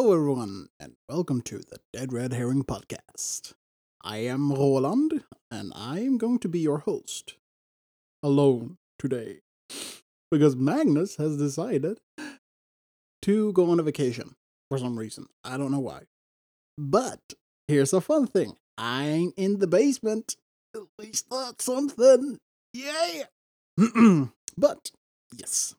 Hello, everyone, and welcome to the Dead Red Herring Podcast. I am Roland, and I am going to be your host. Alone today. Because Magnus has decided to go on a vacation for some reason. I don't know why. But here's a fun thing I'm in the basement. At least that's something. Yeah. but, yes.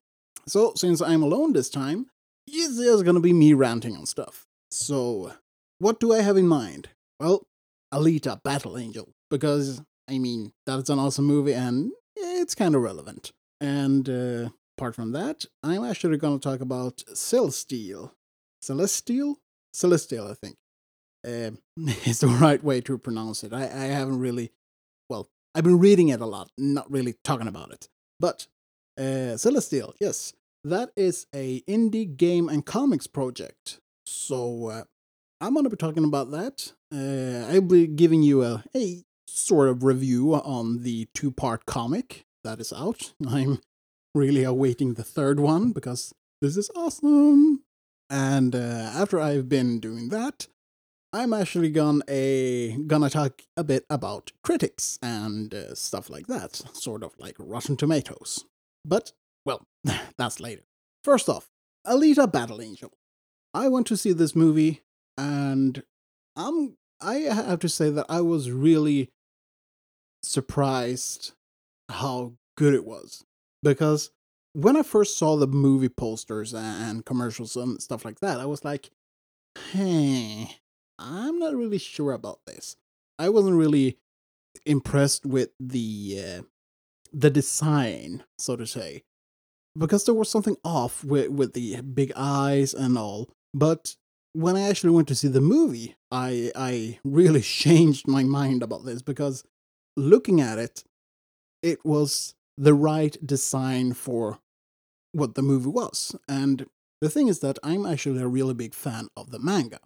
So, since I'm alone this time, there's gonna be me ranting on stuff. So, what do I have in mind? Well, Alita Battle Angel, because, I mean, that's an awesome movie and it's kind of relevant. And uh, apart from that, I'm actually gonna talk about Celestial. Celestial? Celestial, I think. Uh, is the right way to pronounce it. I, I haven't really, well, I've been reading it a lot, not really talking about it. But uh, Celestial, yes, that is a indie game and comics project. So uh, I'm gonna be talking about that. Uh, I'll be giving you a, a sort of review on the two part comic that is out. I'm really awaiting the third one because this is awesome. And uh, after I've been doing that, I'm actually gonna a gonna talk a bit about critics and uh, stuff like that, sort of like Rotten Tomatoes. But well, that's later. First off, Alita Battle Angel. I went to see this movie, and I'm I have to say that I was really surprised how good it was because when I first saw the movie posters and commercials and stuff like that, I was like, "Hey, I'm not really sure about this." I wasn't really impressed with the uh, the design, so to say, because there was something off with with the big eyes and all. But when I actually went to see the movie, I I really changed my mind about this because looking at it, it was the right design for what the movie was. And the thing is that I'm actually a really big fan of the manga.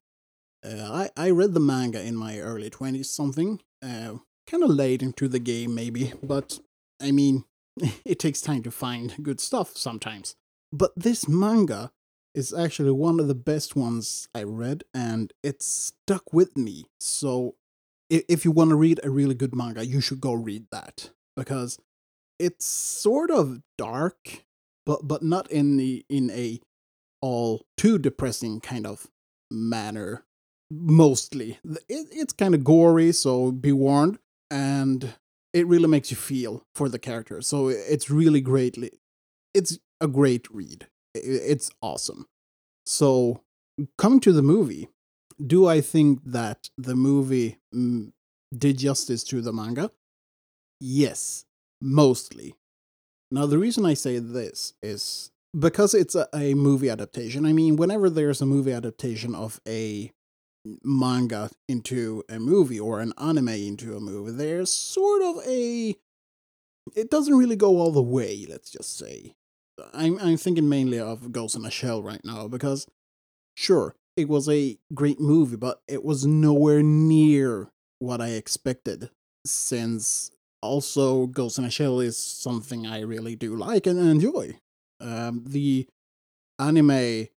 Uh, I, I read the manga in my early 20s something, uh, kind of late into the game maybe, but I mean, it takes time to find good stuff sometimes. But this manga is actually one of the best ones I read, and it stuck with me. So if you want to read a really good manga, you should go read that because it's sort of dark, but but not in the in a all too depressing kind of manner. Mostly, it, it's kind of gory, so be warned. And it really makes you feel for the character. So it's really greatly, it's a great read. It's awesome. So coming to the movie, do I think that the movie mm, did justice to the manga? Yes, mostly. Now, the reason I say this is because it's a, a, movie adaptation. I mean, whenever there's a movie adaptation of a manga into a movie or an anime into a movie, there's sort of a. It doesn't really go all the way, let's just say. I'm, I'm thinking mainly of Ghost in a Shell right now because, sure, it was a great movie, but it was nowhere near what I expected since also Ghost in a Shell is something I really do like and enjoy. Um, the anime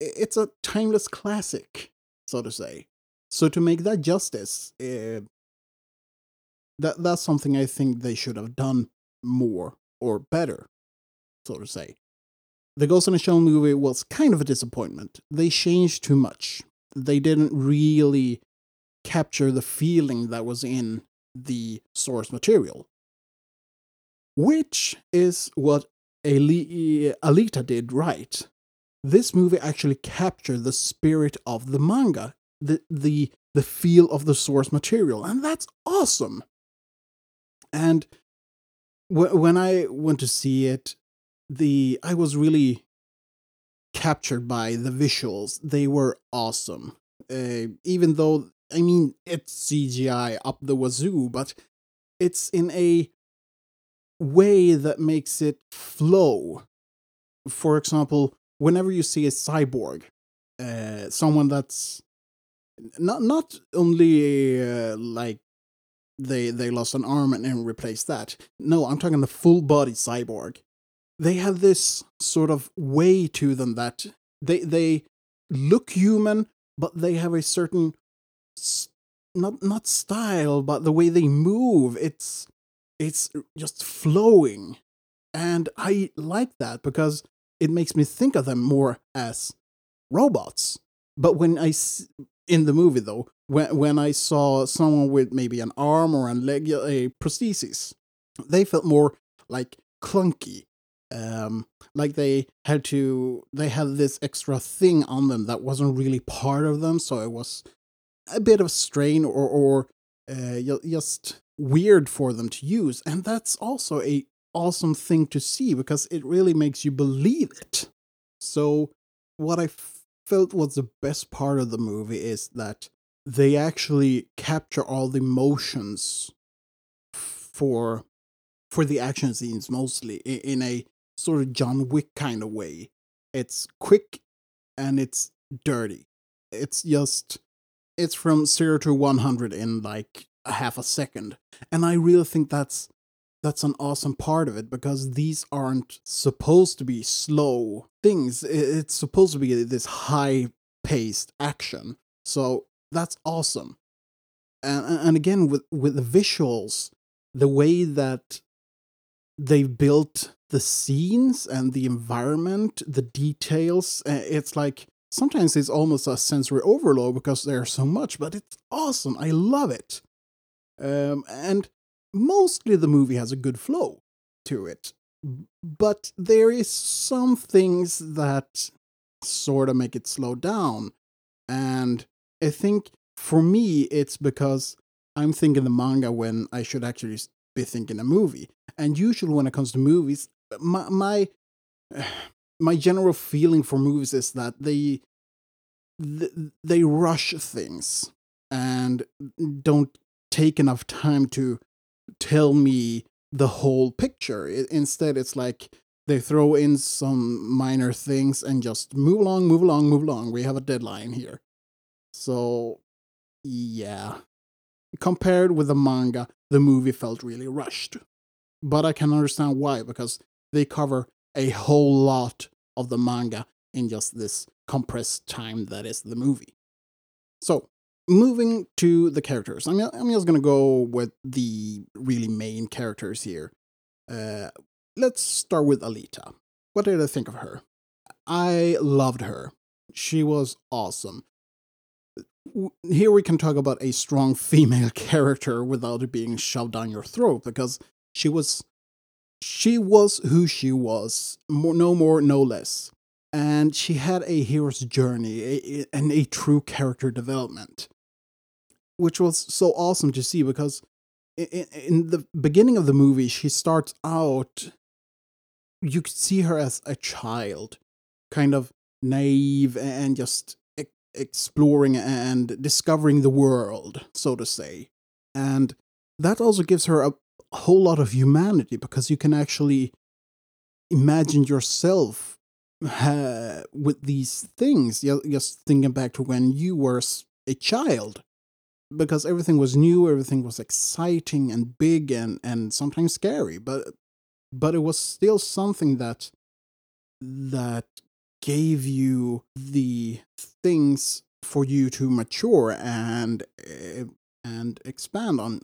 it's a timeless classic, so to say. So to make that justice, uh, that that's something I think they should have done more or better, so to say. The Ghost in the Shell movie was kind of a disappointment. They changed too much. They didn't really capture the feeling that was in the source material. Which is what Alita did right. This movie actually captured the spirit of the manga, the, the, the feel of the source material, and that's awesome. And when I went to see it, the I was really captured by the visuals. They were awesome. Uh, even though I mean, it's CGI up the wazoo, but it's in a way that makes it flow. For example, whenever you see a cyborg, uh, someone that's not not only uh, like they they lost an arm and, and replaced that. No, I'm talking the full body cyborg. They have this sort of way to them that they they look human, but they have a certain not not style, but the way they move. It's it's just flowing, and I like that because it makes me think of them more as robots. But when I in the movie though, when when I saw someone with maybe an arm or a leg, a prosthesis, they felt more like clunky um like they had to they had this extra thing on them that wasn't really part of them so it was a bit of strain or or uh, just weird for them to use and that's also a awesome thing to see because it really makes you believe it so what I felt was the best part of the movie is that they actually capture all the emotions for for the action scenes mostly in a sort of John Wick kind of way. It's quick and it's dirty. It's just it's from 0 to 100 in like a half a second. And I really think that's that's an awesome part of it because these aren't supposed to be slow things. It's supposed to be this high paced action. So that's awesome. And and again with with the visuals, the way that they've built the scenes and the environment, the details. It's like sometimes it's almost a sensory overload because there's so much, but it's awesome. I love it. Um, and mostly the movie has a good flow to it. But there is some things that sort of make it slow down. And I think for me, it's because I'm thinking the manga when I should actually be thinking a movie. And usually, when it comes to movies, my my my general feeling for movies is that they they rush things and don't take enough time to tell me the whole picture. Instead, it's like they throw in some minor things and just move along, move along, move along. We have a deadline here. So, yeah. Compared with the manga, the movie felt really rushed. But I can understand why, because they cover a whole lot of the manga in just this compressed time that is the movie. So, moving to the characters, I'm, I'm just gonna go with the really main characters here. Uh, let's start with Alita. What did I think of her? I loved her. She was awesome. Here we can talk about a strong female character without it being shoved down your throat because she was she was who she was, no more, no less. And she had a hero's journey and a true character development, which was so awesome to see because in, in the beginning of the movie, she starts out, you could see her as a child, kind of naive and just exploring and discovering the world, so to say. And that also gives her a, a whole lot of humanity because you can actually imagine yourself uh, with these things. Just thinking back to when you were a child, because everything was new, everything was exciting and big and and sometimes scary, but but it was still something that that gave you the things for you to mature and uh, and expand on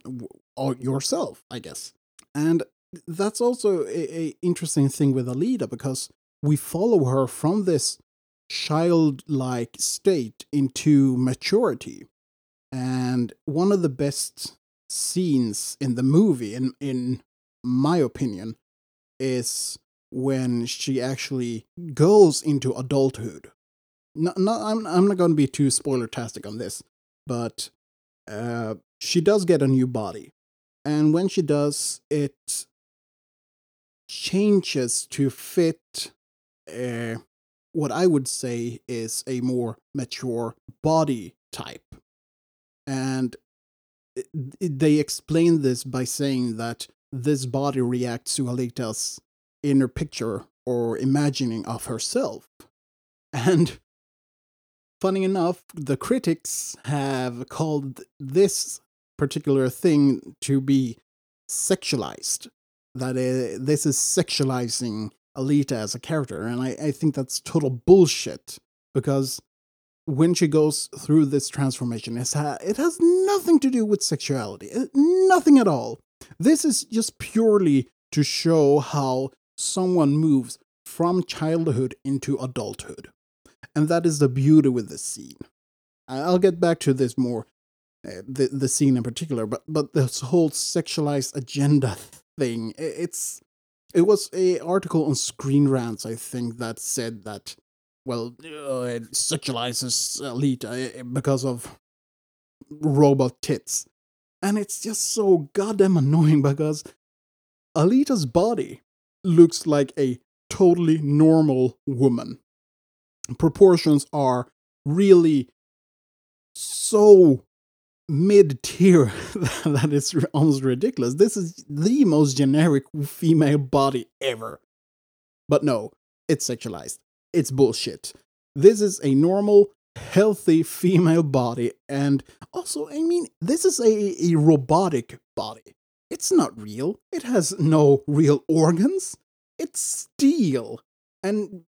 yourself, I guess. And that's also a, a interesting thing with Alita because we follow her from this childlike state into maturity. And one of the best scenes in the movie, in in my opinion, is when she actually goes into adulthood. No, no, I'm I'm not going to be too spoiler tastic on this, but uh, she does get a new body. And when she does, it changes to fit uh, what I would say is a more mature body type. And it, it, they explain this by saying that this body reacts to Alita's inner picture or imagining of herself. And funny enough, the critics have called this particular thing to be sexualized. That is, this is sexualizing Alita as a character, and I, I think that's total bullshit. because when she goes through this transformation, ha- it has nothing to do with sexuality, nothing at all. This is just purely to show how someone moves from childhood into adulthood. And that is the beauty with this scene. I'll get back to this more, uh, the, the scene in particular, but, but this whole sexualized agenda thing, it's. It was a article on Screen Rants, I think, that said that, well, uh, sexualizes Alita uh, because of robot tits. And it's just so goddamn annoying because Alita's body looks like a totally normal woman. Proportions are really so mid tier that it's almost ridiculous. This is the most generic female body ever. But no, it's sexualized. It's bullshit. This is a normal, healthy female body. And also, I mean, this is a, a robotic body. It's not real. It has no real organs. It's steel and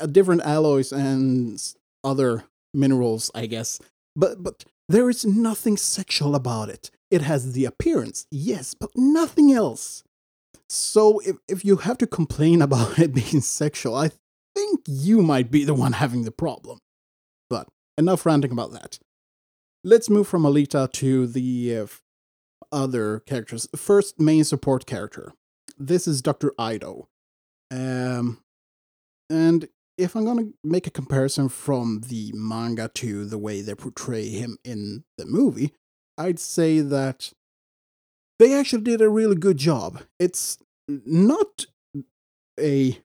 uh, different alloys and other minerals, I guess. But but there is nothing sexual about it. It has the appearance, yes, but nothing else. So if if you have to complain about it being sexual, I think you might be the one having the problem. But enough ranting about that. Let's move from Alita to the uh, other characters. First main support character. This is Dr. Ido. Um, and if I'm going to make a comparison from the manga to the way they portray him in the movie, I'd say that they actually did a really good job. It's not a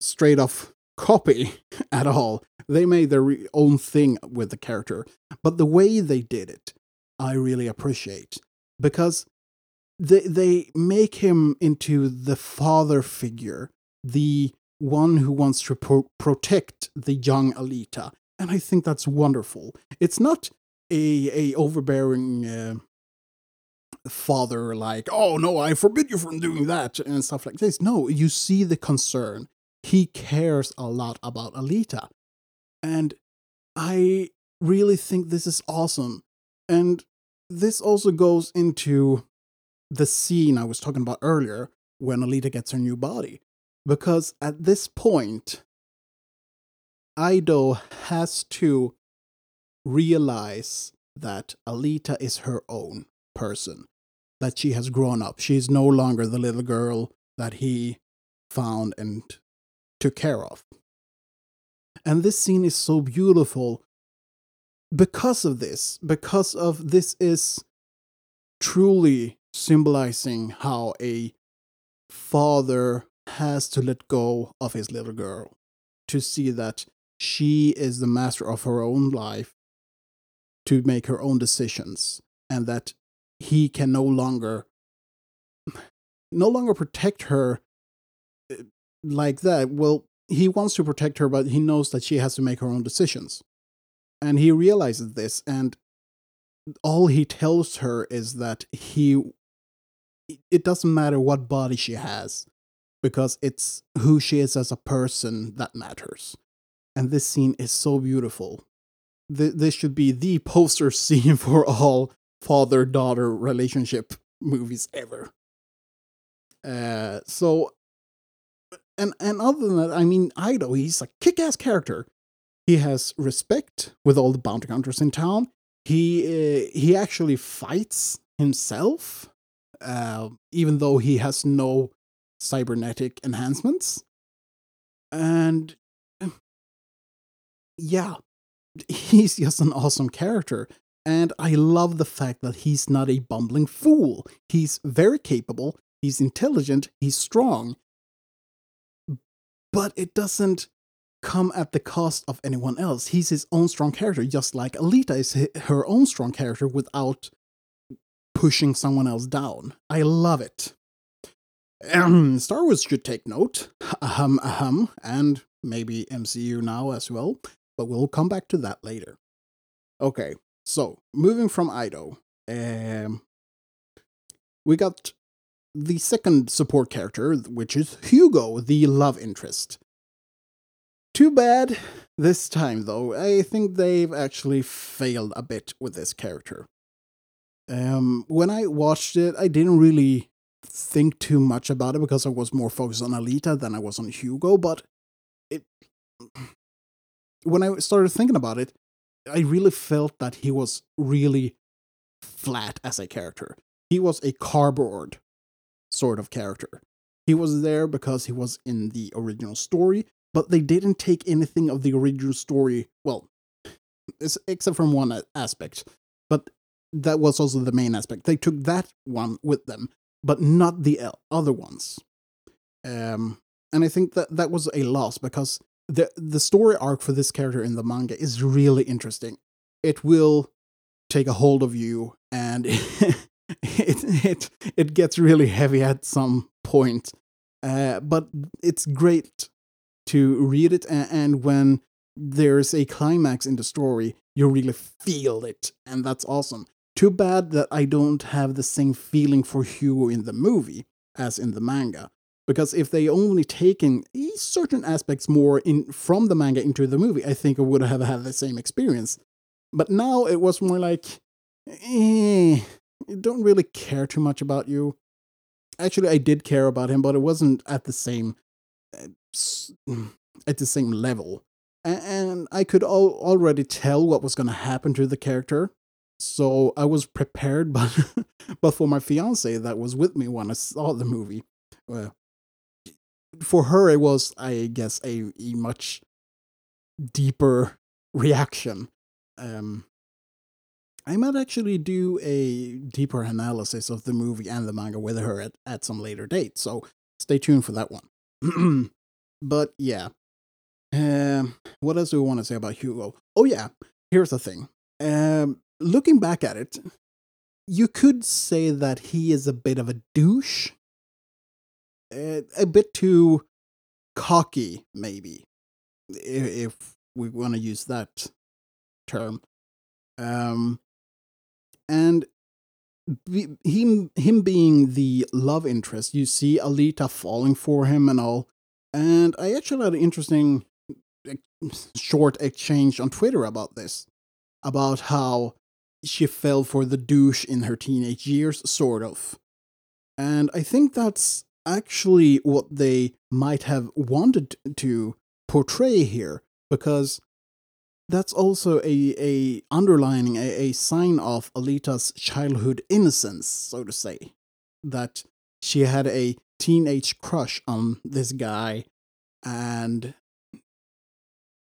straight off copy at all. They made their own thing with the character, but the way they did it, I really appreciate because they they make him into the father figure, the one who wants to pro- protect the young Alita, and I think that's wonderful. It's not a a overbearing uh, father like, oh no, I forbid you from doing that and stuff like this. No, you see the concern. He cares a lot about Alita, and I really think this is awesome. And this also goes into the scene I was talking about earlier when Alita gets her new body. Because at this point, Ido has to realize that Alita is her own person, that she has grown up. She's no longer the little girl that he found and took care of. And this scene is so beautiful because of this, because of this is truly symbolizing how a father has to let go of his little girl to see that she is the master of her own life to make her own decisions and that he can no longer no longer protect her like that well he wants to protect her but he knows that she has to make her own decisions and he realizes this and all he tells her is that he it doesn't matter what body she has because it's who she is as a person that matters. And this scene is so beautiful. Th- this should be the poster scene for all father daughter relationship movies ever. Uh, so, and and other than that, I mean, Ido, he's a kick ass character. He has respect with all the bounty hunters in town. He uh, he actually fights himself, uh, even though he has no cybernetic enhancements. And yeah, he's just an awesome character. And I love the fact that he's not a bumbling fool. He's very capable, he's intelligent, he's strong. But it doesn't come at the cost of anyone else. He's his own strong character, just like Alita is her own strong character without pushing someone else down. I love it. Um, Star Wars should take note. Ahem, ahem, and maybe MCU now as well, but we'll come back to that later. Okay, so moving from Ido, um, we got the second support character, which is Hugo, the love interest. Too bad This time, though, I think they've actually failed a bit with this character. Um, when I watched it, I didn't really think too much about it because I was more focused on Alita than I was on Hugo. But it, when I started thinking about it, I really felt that he was really flat as a character. He was a cardboard sort of character. He was there because he was in the original story, but they didn't take anything of the original story, well, except from one aspect. But that was also the main aspect. They took that one with them, but not the other ones. Um, and I think that that was a loss because the the story arc for this character in the manga is really interesting. It will take a hold of you, and it it it gets really heavy at some point. Uh, but it's great to read it, and, and when there's a climax in the story, you really feel it, and that's awesome. Too bad that I don't have the same feeling for Hugo in the movie as in the manga. Because if they only taken certain aspects more in from the manga into the movie, I think I would have had the same experience. But now it was more like, eh, don't really care too much about you. Actually, I did care about him, but it wasn't at the same eh, at the same level. And I could already tell what was going to happen to the character so I was prepared, but but for my fiance that was with me when I saw the movie, well, for her it was, I guess, a, a much deeper reaction. Um, I might actually do a deeper analysis of the movie and the manga with her at, at some later date, so stay tuned for that one. but yeah, um, what else do we want to say about Hugo? Oh yeah, here's the thing. Um, looking back at it, you could say that he is a bit of a douche. A, a bit too cocky, maybe, if we want to use that term. Um, and be, him him being the love interest, you see Alita falling for him and all. And I actually had an interesting short exchange on Twitter about this, about how she fell for the douche in her teenage years, sort of. And I think that's actually what they might have wanted to portray here, because that's also a, a underlining, a, a sign of Alita's childhood innocence, so to say. That she had a teenage crush on this guy, and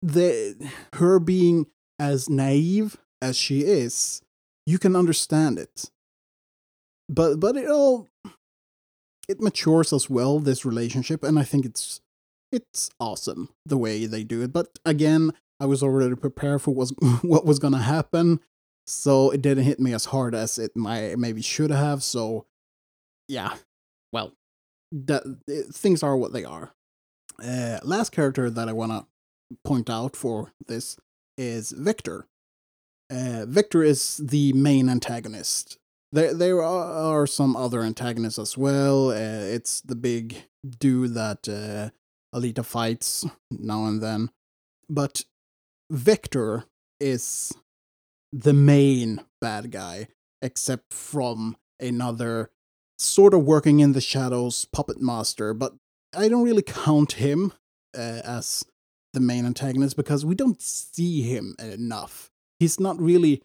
the her being as naive as she is, you can understand it. But but it all it matures as well this relationship and I think it's it's awesome the way they do it. But again, I was already prepared for what's, what was to happen, so it didn't hit me as hard as it might maybe should have. So yeah, well, that things are what they are. Uh, last character that I want to point out for this is Victor. Uh, Victor is the main antagonist. There, there are, some other antagonists as well. Uh, it's the big dude that uh, Alita fights now and then, but Victor is the main bad guy, except from another sort of working in the shadows puppet master. But I don't really count him uh, as the main antagonist because we don't see him enough he's not really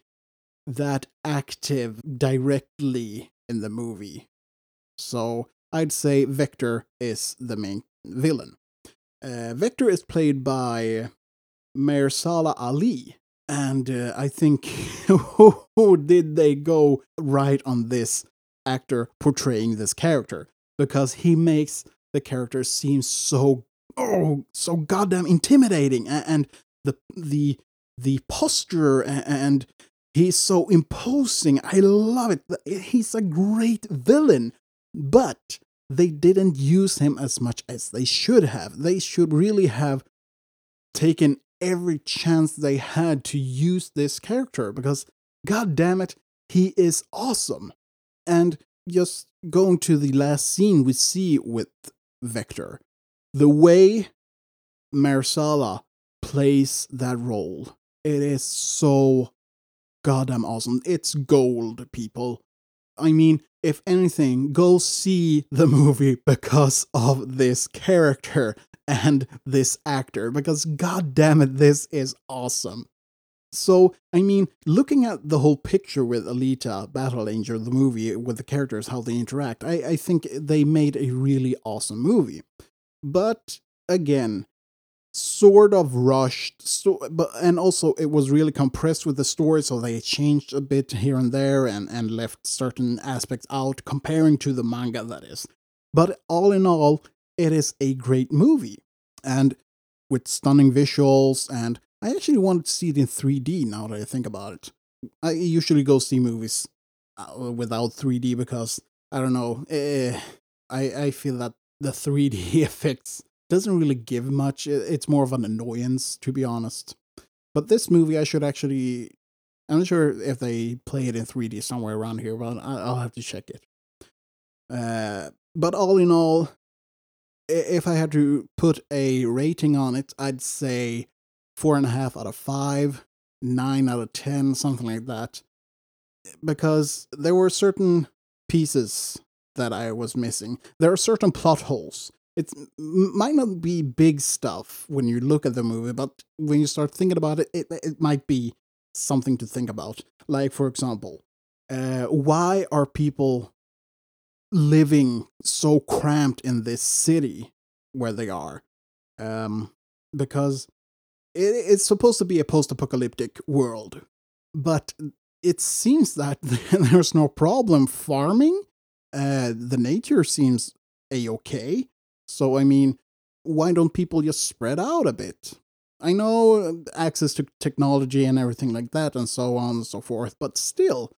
that active directly in the movie. So I'd say Vector is the main villain. Uh, Vector is played by Mahershala Ali, and uh, I think who did they go right on this actor portraying this character because he makes the character seem so oh so goddamn intimidating and the the the posture and he's so imposing. I love it. He's a great villain, but they didn't use him as much as they should have. They should really have taken every chance they had to use this character because, god damn it, he is awesome. And just going to the last scene we see with Vector, the way Mahershala plays that role. It is so goddamn awesome. It's gold, people. I mean, if anything, go see the movie because of this character and this actor, because god damn it, this is awesome. So, I mean, looking at the whole picture with Alita, Battle Angel, the movie, with the characters, how they interact, I, I think they made a really awesome movie. But again, sort of rushed so but and also it was really compressed with the story so they changed a bit here and there and and left certain aspects out comparing to the manga that is but all in all it is a great movie and with stunning visuals and i actually wanted to see it in 3d now that i think about it i usually go see movies uh, without 3d because i don't know eh, i i feel that the 3d effects doesn't really give much. It's more of an annoyance, to be honest. But this movie, I should actually. I'm not sure if they play it in 3D somewhere around here, but I'll have to check it. Uh, but all in all, if I had to put a rating on it, I'd say four and a half out of five, nine out of ten, something like that. Because there were certain pieces that I was missing. There are certain plot holes it might not be big stuff when you look at the movie, but when you start thinking about it, it, it might be something to think about. Like, for example, uh, why are people living so cramped in this city where they are? Um, because it, it's supposed to be a post apocalyptic world, but it seems that there's no problem farming. Uh, the nature seems a okay so, I mean, why don't people just spread out a bit? I know uh, access to technology and everything like that, and so on and so forth, but still,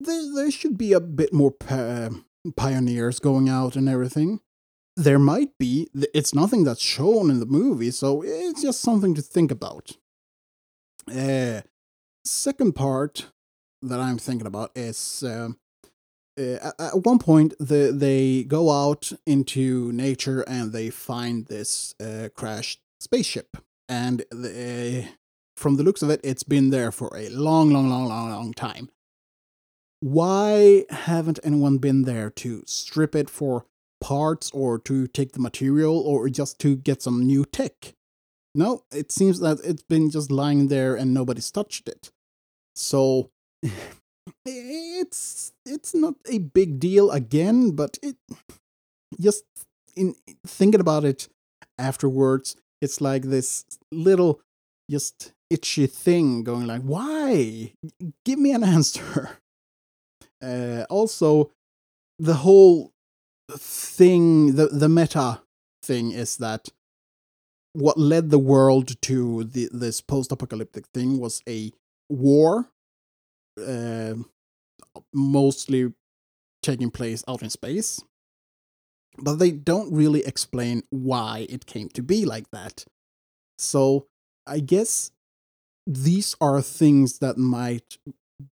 there, there should be a bit more pa- pioneers going out and everything. There might be. It's nothing that's shown in the movie, so it's just something to think about. Uh, second part that I'm thinking about is uh, uh, at one point the, they go out into nature and they find this uh, crashed spaceship and the, uh, from the looks of it it's been there for a long long long long long time why haven't anyone been there to strip it for parts or to take the material or just to get some new tech no it seems that it's been just lying there and nobody's touched it so it's it's not a big deal again, but it just in thinking about it afterwards, it's like this little just itchy thing going like, why? Give me an answer. Uh, also, the whole thing, the the meta thing is that what led the world to the, this post-apocalyptic thing was a war uh, mostly taking place out in space. But they don't really explain why it came to be like that. So I guess these are things that might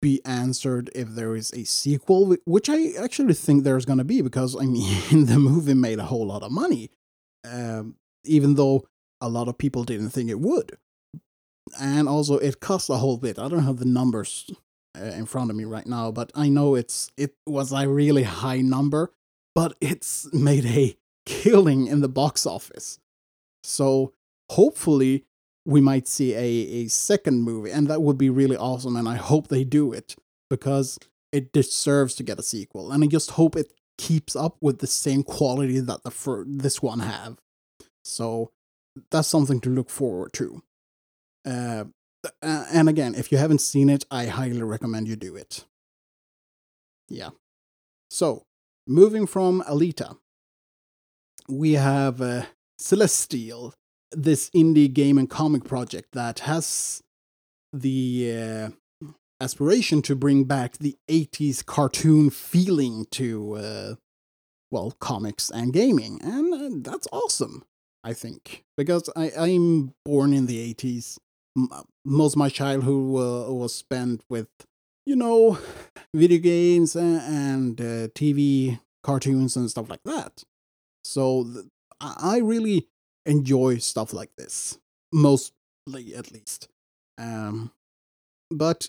be answered if there is a sequel, which I actually think there's going to be because, I mean, the movie made a whole lot of money, um, even though a lot of people didn't think it would. And also, it cost a whole bit. I don't have the numbers uh, in front of me right now, but I know it's it was a really high number, but it's made a killing in the box office. So hopefully we might see a, a second movie, and that would be really awesome. And I hope they do it because it deserves to get a sequel. And I just hope it keeps up with the same quality that the fir- this one have. So that's something to look forward to. Uh, and again, if you haven't seen it, I highly recommend you do it. Yeah. So, moving from Alita, we have uh, Celestial, this indie game and comic project that has the uh, aspiration to bring back the 80s cartoon feeling to, uh, well, comics and gaming. And uh, that's awesome, I think, because I, I'm born in the 80s most of my childhood uh, was spent with, you know, video games and, uh, TV cartoons and stuff like that. So th- I really enjoy stuff like this. mostly at least. Um, but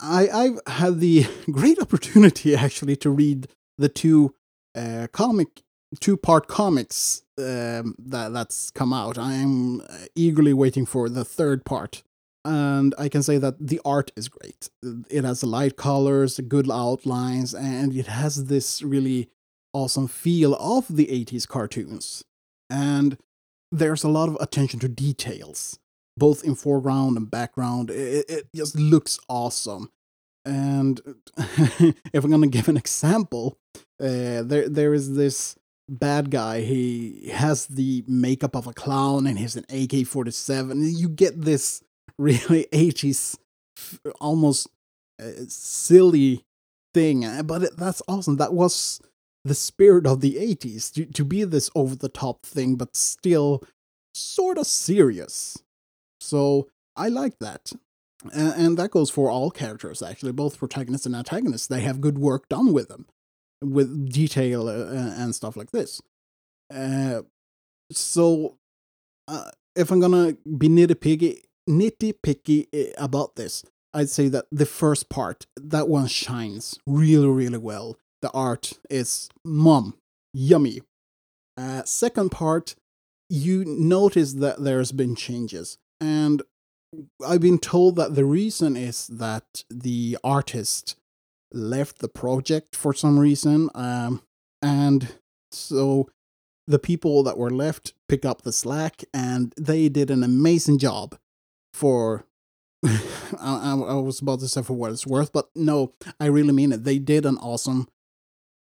I I've had the great opportunity actually to read the two uh, comic two part comics um, that that's come out. I'm uh, eagerly waiting for the third part, and I can say that the art is great. It has light colors, good outlines, and it has this really awesome feel of the 80s cartoons. And there's a lot of attention to details, both in foreground and background. It, it just looks awesome. And if I'm gonna give an example, uh, there there is this bad guy. He has the makeup of a clown and he's an AK 47. You get this really 80s, almost uh, silly thing. Uh, but that's awesome. That was the spirit of the 80s to, to be this over the top thing, but still sort of serious. So I like that. And, and that goes for all characters, actually, both protagonists and antagonists. They have good work done with them with detail uh, and stuff like this. Uh, so, uh, if I'm gonna be nitty picky, nitty picky eh, about this, I'd say that the first part, that one shines really, really well. The art is mum, yummy. Uh, second part, you notice that there's been changes, and I've been told that the reason is that the artist left the project for some reason. Um, and so the people that were left picked up the slack and they did an amazing job for. I, I, was about to say for what it's worth, but no, I really mean it. They did an awesome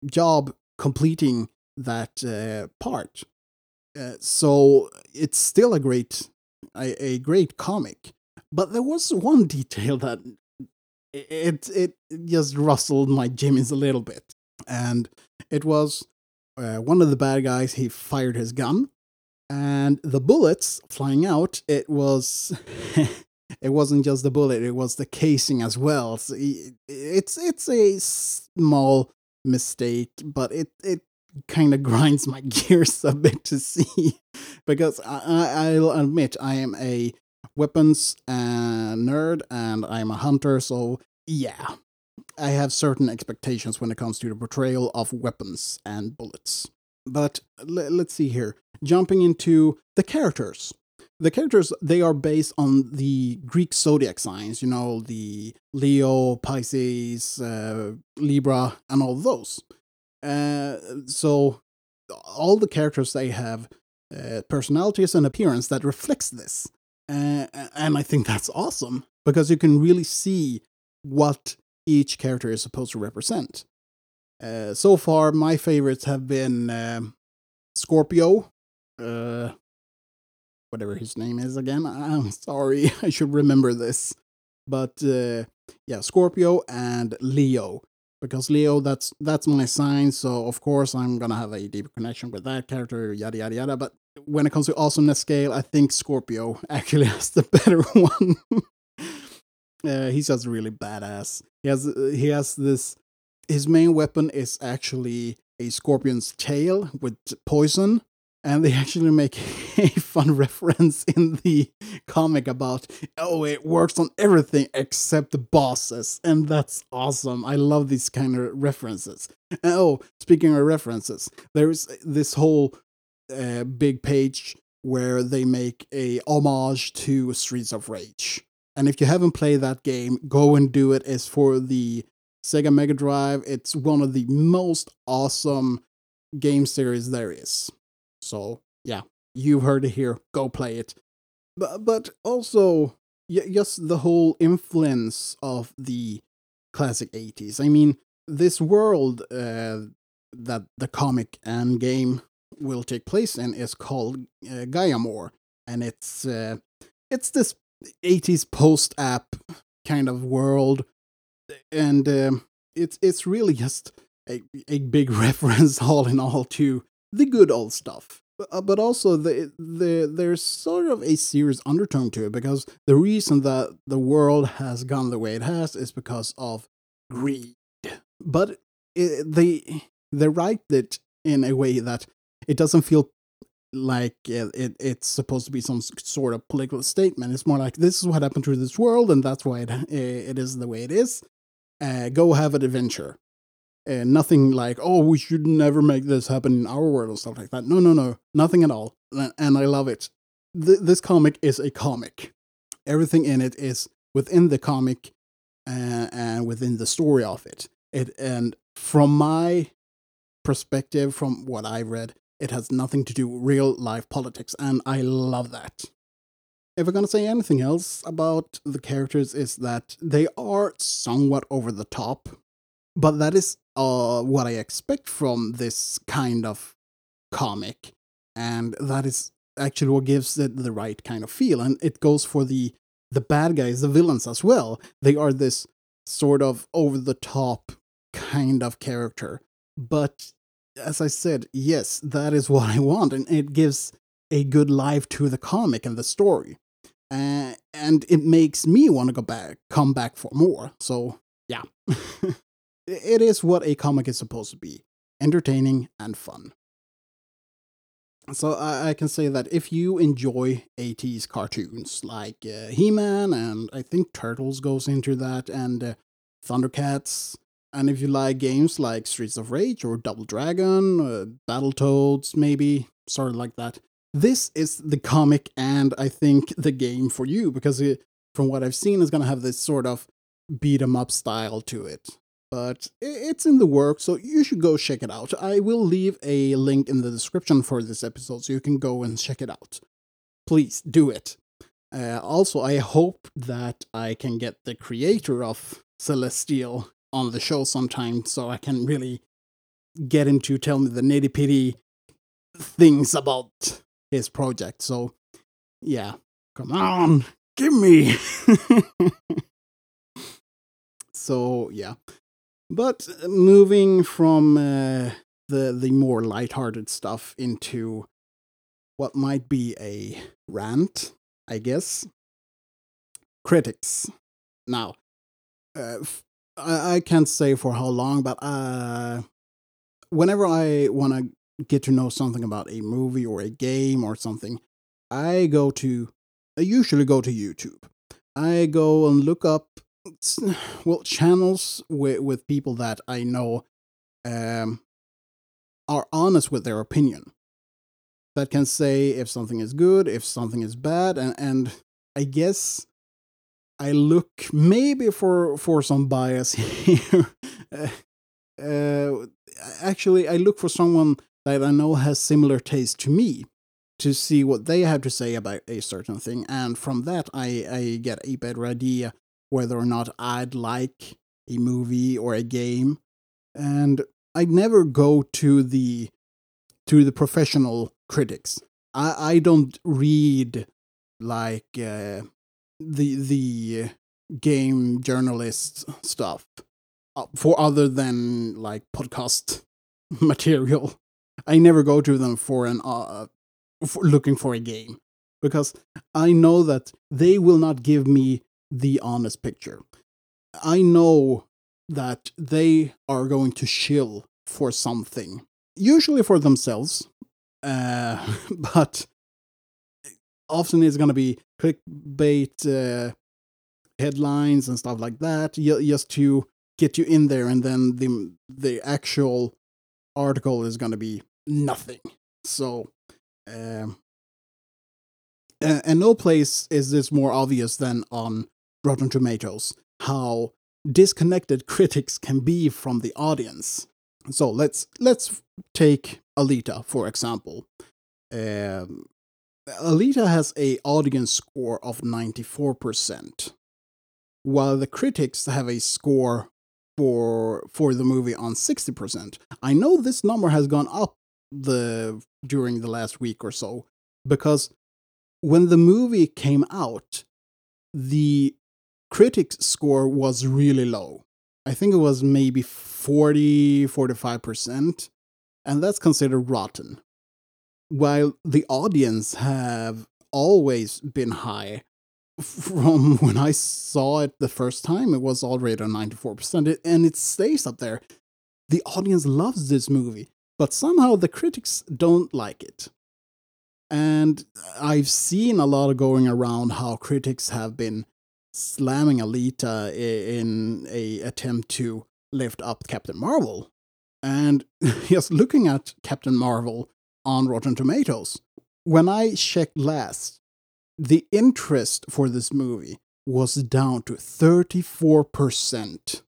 job completing that uh, part. Uh, so it's still a great, a, a great comic. But there was one detail that it it just rustled my jimmies a little bit, and it was uh, one of the bad guys. He fired his gun, and the bullets flying out. It was. it wasn't just the bullet; it was the casing as well. So it's it's a small mistake, but it it kind of grinds my gears a bit to see because I, I'll admit I am a weapons and nerd and I'm a hunter, so yeah, I have certain expectations when it comes to the portrayal of weapons and bullets. But l- let's see here. Jumping into the characters. The characters, they are based on the Greek zodiac signs, you know, the Leo, Pisces, uh, Libra, and all those. Uh, so all the characters, they have uh, personalities and appearance that reflects this. Uh, and I think that's awesome because you can really see what each character is supposed to represent. Uh, so far, my favorites have been um, Scorpio, uh, whatever his name is again. I'm sorry, I should remember this. But uh, yeah, Scorpio and Leo because Leo that's that's my sign, so of course I'm gonna have a deeper connection with that character, yada yada yada. But when it comes to awesomeness scale, I think Scorpio actually has the better one. uh, he's just really badass. He has he has this. His main weapon is actually a scorpion's tail with poison, and they actually make a fun reference in the comic about oh it works on everything except the bosses. And that's awesome. I love these kind of references. And, oh speaking of references there's this whole uh, big page where they make a homage to streets of rage. And if you haven't played that game go and do it. It's for the sega mega drive. It's one of the most awesome game series there is so yeah, you've heard it here. Go play it. But but also just the whole influence of the classic 80s. I mean, this world uh, that the comic and game will take place in is called uh, Gaiamore, and it's uh, it's this 80s post app kind of world, and um, it's it's really just a, a big reference all in all to the good old stuff. But, uh, but also the, the there's sort of a serious undertone to it because the reason that the world has gone the way it has is because of greed. But it, they they write it in a way that it doesn't feel like it, it it's supposed to be some sort of political statement. It's more like this is what happened to this world, and that's why it it is the way it is. Uh, go have an adventure. Uh, nothing like oh we should never make this happen in our world or stuff like that. No, no, no, nothing at all. And I love it. Th- this comic is a comic. Everything in it is within the comic uh, and within the story of it. It and from my perspective, from what I read, it has nothing to do with real life politics, and I love that. If I'm gonna say anything else about the characters, is that they are somewhat over the top, but that is uh, what I expect from this kind of comic, and that is actually what gives it the right kind of feel. And it goes for the the bad guys, the villains as well. They are this sort of over the top kind of character, but as I said, yes, that is what I want, and it gives a good life to the comic and the story, uh, and it makes me want to go back, come back for more. So yeah, it is what a comic is supposed to be: entertaining and fun. So I, I can say that if you enjoy 80s cartoons like uh, He-Man and I think Turtles goes into that, and uh, Thundercats and if you like games like Streets of Rage or Double Dragon, uh, Battletoads, maybe, sort of like that, this is the comic and I think the game for you because it, from what I've seen, is going to have this sort of beat 'em up style to it. But it's in the works, so you should go check it out. I will leave a link in the description for this episode so you can go and check it out. Please do it. Uh, also, I hope that I can get the creator of Celestial on the show sometime so I can really get him to tell me the nitty pitty things about his project. So, yeah, come on, give me. so, yeah. But moving from uh, the the more lighthearted stuff into what might be a rant, I guess. Critics. Now, uh, I, I can't say for how long, but uh, whenever I want to get to know something about a movie or a game or something, I go to, I usually go to YouTube. I go and look up, well, channels with, with people that I know um, are honest with their opinion. That can say if something is good, if something is bad, and, and I guess I look maybe for for some bias here. uh, uh, actually, I look for someone that I know has similar taste to me to see what they have to say about a certain thing, and from that, I I get a better idea whether or not I'd like a movie or a game, and I never go to the to the professional critics. I I don't read like. Uh, the the game journalist stuff uh, for other than like podcast material. I never go to them for an uh, for looking for a game because I know that they will not give me the honest picture. I know that they are going to shill for something, usually for themselves, uh, but often it's going to be clickbait uh, headlines and stuff like that, just to get you in there, and then the the actual article is going to be nothing. So, um, and, and no place is this more obvious than on Rotten Tomatoes. How disconnected critics can be from the audience. So let's let's take Alita for example. Um, Alita has a audience score of 94%, while the critics have a score for for the movie on 60%. I know this number has gone up the during the last week or so because when the movie came out, the critics score was really low. I think it was maybe 40 45%, and that's considered rotten while the audience have always been high from when I saw it the first time, it was already on 94%, and it stays up there. The audience loves this movie, but somehow the critics don't like it. And I've seen a lot of going around how critics have been slamming Alita in a attempt to lift up Captain Marvel. And just looking at Captain Marvel on Rotten Tomatoes, when I checked last, the interest for this movie was down to 34%.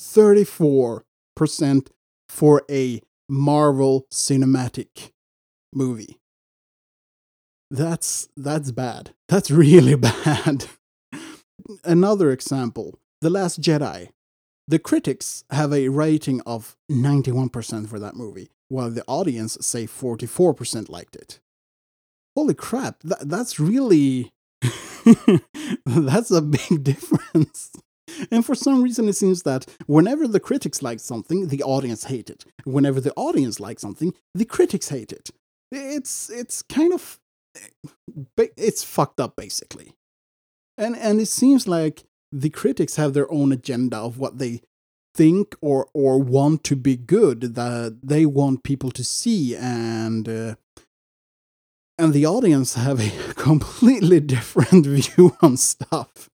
34% for a Marvel cinematic movie. That's that's bad. That's really bad. Another example, The Last Jedi. The critics have a rating of 91% for that movie, while the audience say 44% liked it. Holy crap, that, that's really that's a big difference. And for some reason, it seems that whenever the critics like something, the audience hate it. Whenever the audience likes something, the critics hate it. It's it's kind of it's fucked up basically. And and it seems like the critics have their own agenda of what they think or or want to be good that they want people to see and uh, and the audience have a completely different view on stuff.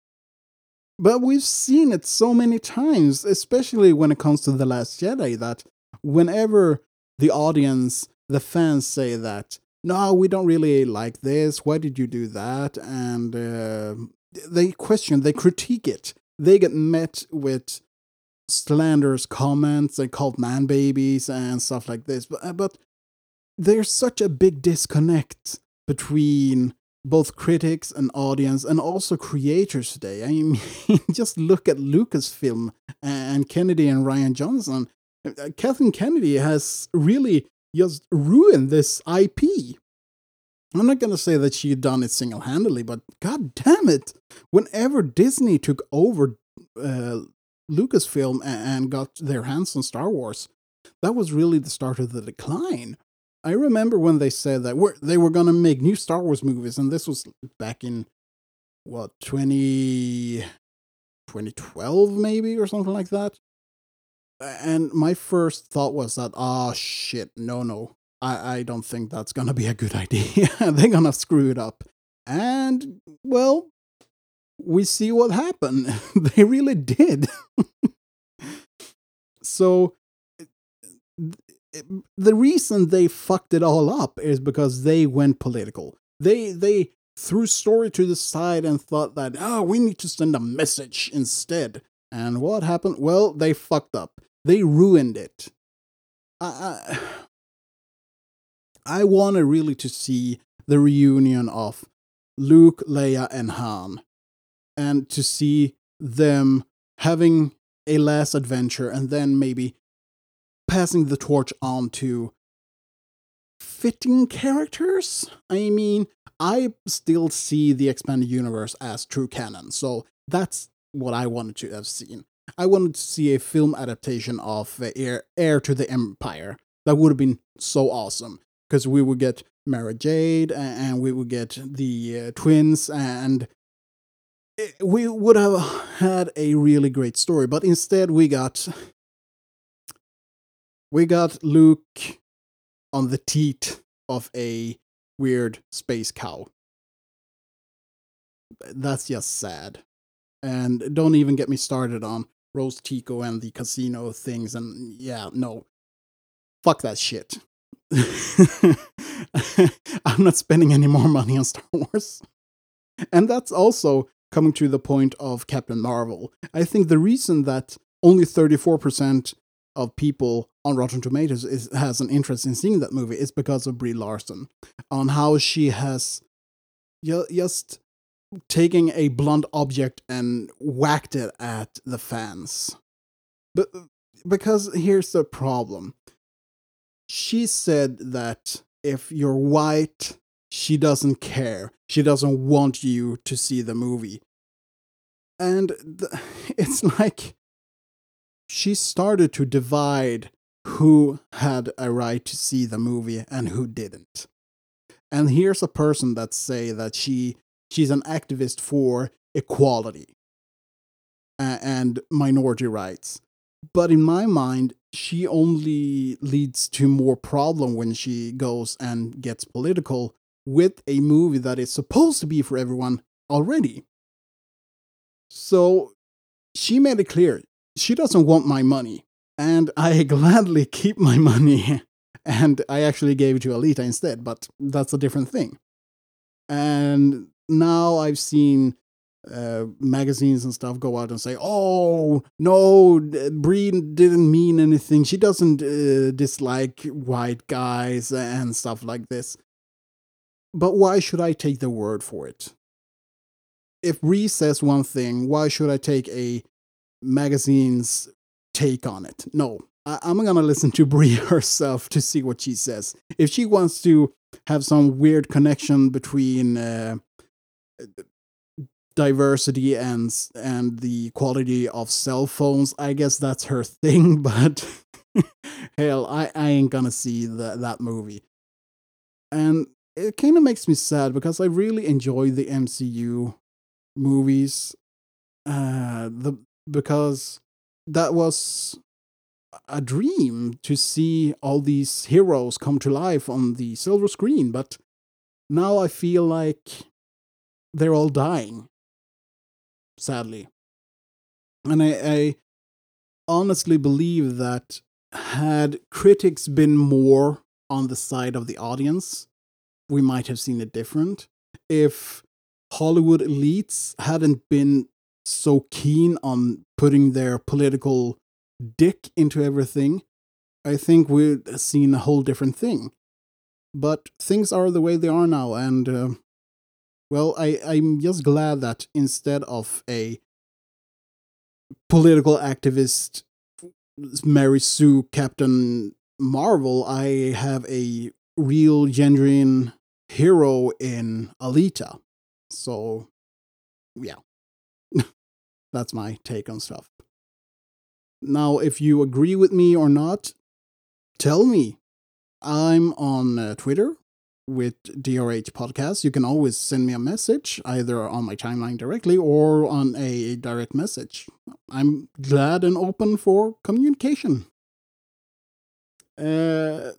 But we've seen it so many times, especially when it comes to The Last Jedi, that whenever the audience, the fans say that, no, we don't really like this, why did you do that? And uh, they question, they critique it. They get met with slanderous comments, they called man babies and stuff like this. But, uh, but there's such a big disconnect between both critics and audience and also creators today. I mean, just look at Lucasfilm and Kennedy and Rian Johnson. Uh, Kathleen Kennedy has really just ruined this IP. I'm not to say that she done it single handedly, but god damn it. Whenever Disney took over uh, Lucasfilm and got their hands on Star Wars, that was really the start of the decline. I remember when they said that we're, they were to make new Star Wars movies, and this was back in, what, 20, 2012 maybe, or something like that. And my first thought was that, oh shit, no, no, I, I don't think that's to be a good idea. They're to screw it up. And, well, we see what happened. they really did. so the reason they fucked it all up is because they went political. They they threw story to the side and thought that oh we need to send a message instead. And what happened? Well, they fucked up. They ruined it. I I, I wanted really to see the reunion of Luke, Leia, and Han, and to see them having a last adventure and then maybe passing the torch on to fitting characters. I mean, I still see the expanded universe as true canon, so that's what I wanted to have seen. I wanted to see a film adaptation of Heir, Heir to the Empire. That would have been so awesome because we would get Mara Jade and we would get the uh, twins and we would have had a really great story. But instead, we got we got Luke on the teat of a weird space cow. That's just sad. And don't even get me started on Rose Tico and the casino things. And yeah, no. Fuck that shit. I'm not spending any more money on Star Wars. And that's also coming to the point of Captain Marvel. I think the reason that only 34% of people on Rotten Tomatoes is, has an interest in seeing that movie is because of Brie Larson, on how she has just taking a blunt object and whacked it at the fans. But because here's the problem. She said that if you're white, she doesn't care. She doesn't want you to see the movie. And it's like she started to divide who had a right to see the movie and who didn't. And here's a person that say that she she's an activist for equality and minority rights. But in my mind, she only leads to more problem when she goes and gets political with a movie that is supposed to be for everyone already. So she made it clear she doesn't want my money. And I gladly keep my money. And I actually gave it to Alita instead, but that's a different thing. And now I've seen uh, magazines and stuff go out and say, "Oh no, Brie didn't mean anything. She doesn't uh, dislike white guys and stuff like this." But why should I take the word for it? If Brie says one thing, why should I take a magazine's take on it? No, I- am gonna listen to Brie herself to see what she says. If she wants to have some weird connection between uh, diversity and and the quality of cell phones, I guess that's her thing. But hell, I, I ain't gonna see that that movie. And it kind of makes me sad because I really enjoy the MCU movies. Uh, the because that was a dream to see all these heroes come to life on the silver screen, but now I feel like they're all dying. Sadly. And I, I honestly believe that had critics been more on the side of the audience, we might have seen it different. If Hollywood elites hadn't been so keen on putting their political dick into everything, I think we'd seen a whole different thing. But things are the way they are now, and uh, well, I, I'm just glad that instead of a political activist, Mary Sue Captain Marvel, I have a real, genuine hero in Alita. So, yeah. That's my take on stuff. Now, if you agree with me or not, tell me. I'm on uh, Twitter with DRH Podcast. You can always send me a message, either on my timeline directly or on a direct message. I'm glad and open for communication. Uh,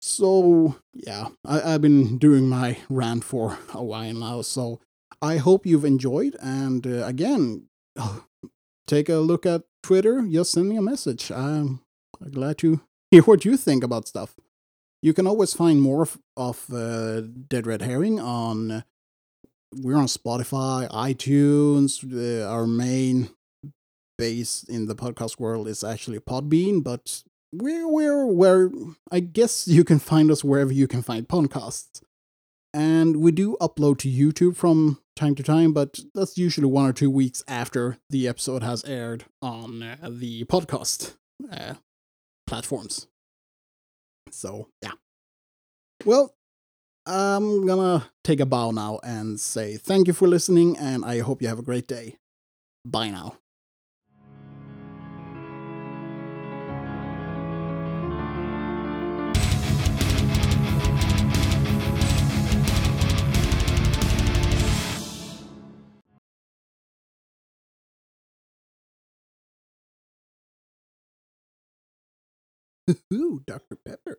so, yeah, I, I've been doing my rant for a while now, so I hope you've enjoyed. And uh, again, take a look at Twitter, just send me a message. I'm glad to hear what you think about stuff. You can always find more of, of uh, Dead Red Herring on. We're on Spotify, iTunes. Uh, our main base in the podcast world is actually Podbean, but we're we're where I guess you can find us wherever you can find podcasts. And we do upload to YouTube from time to time, but that's usually one or two weeks after the episode has aired on uh, the podcast uh, platforms. So, yeah. Well, I'm gonna take a bow now and say thank you for listening, and I hope you have a great day. Bye now. Ooh, Dr. Pepper.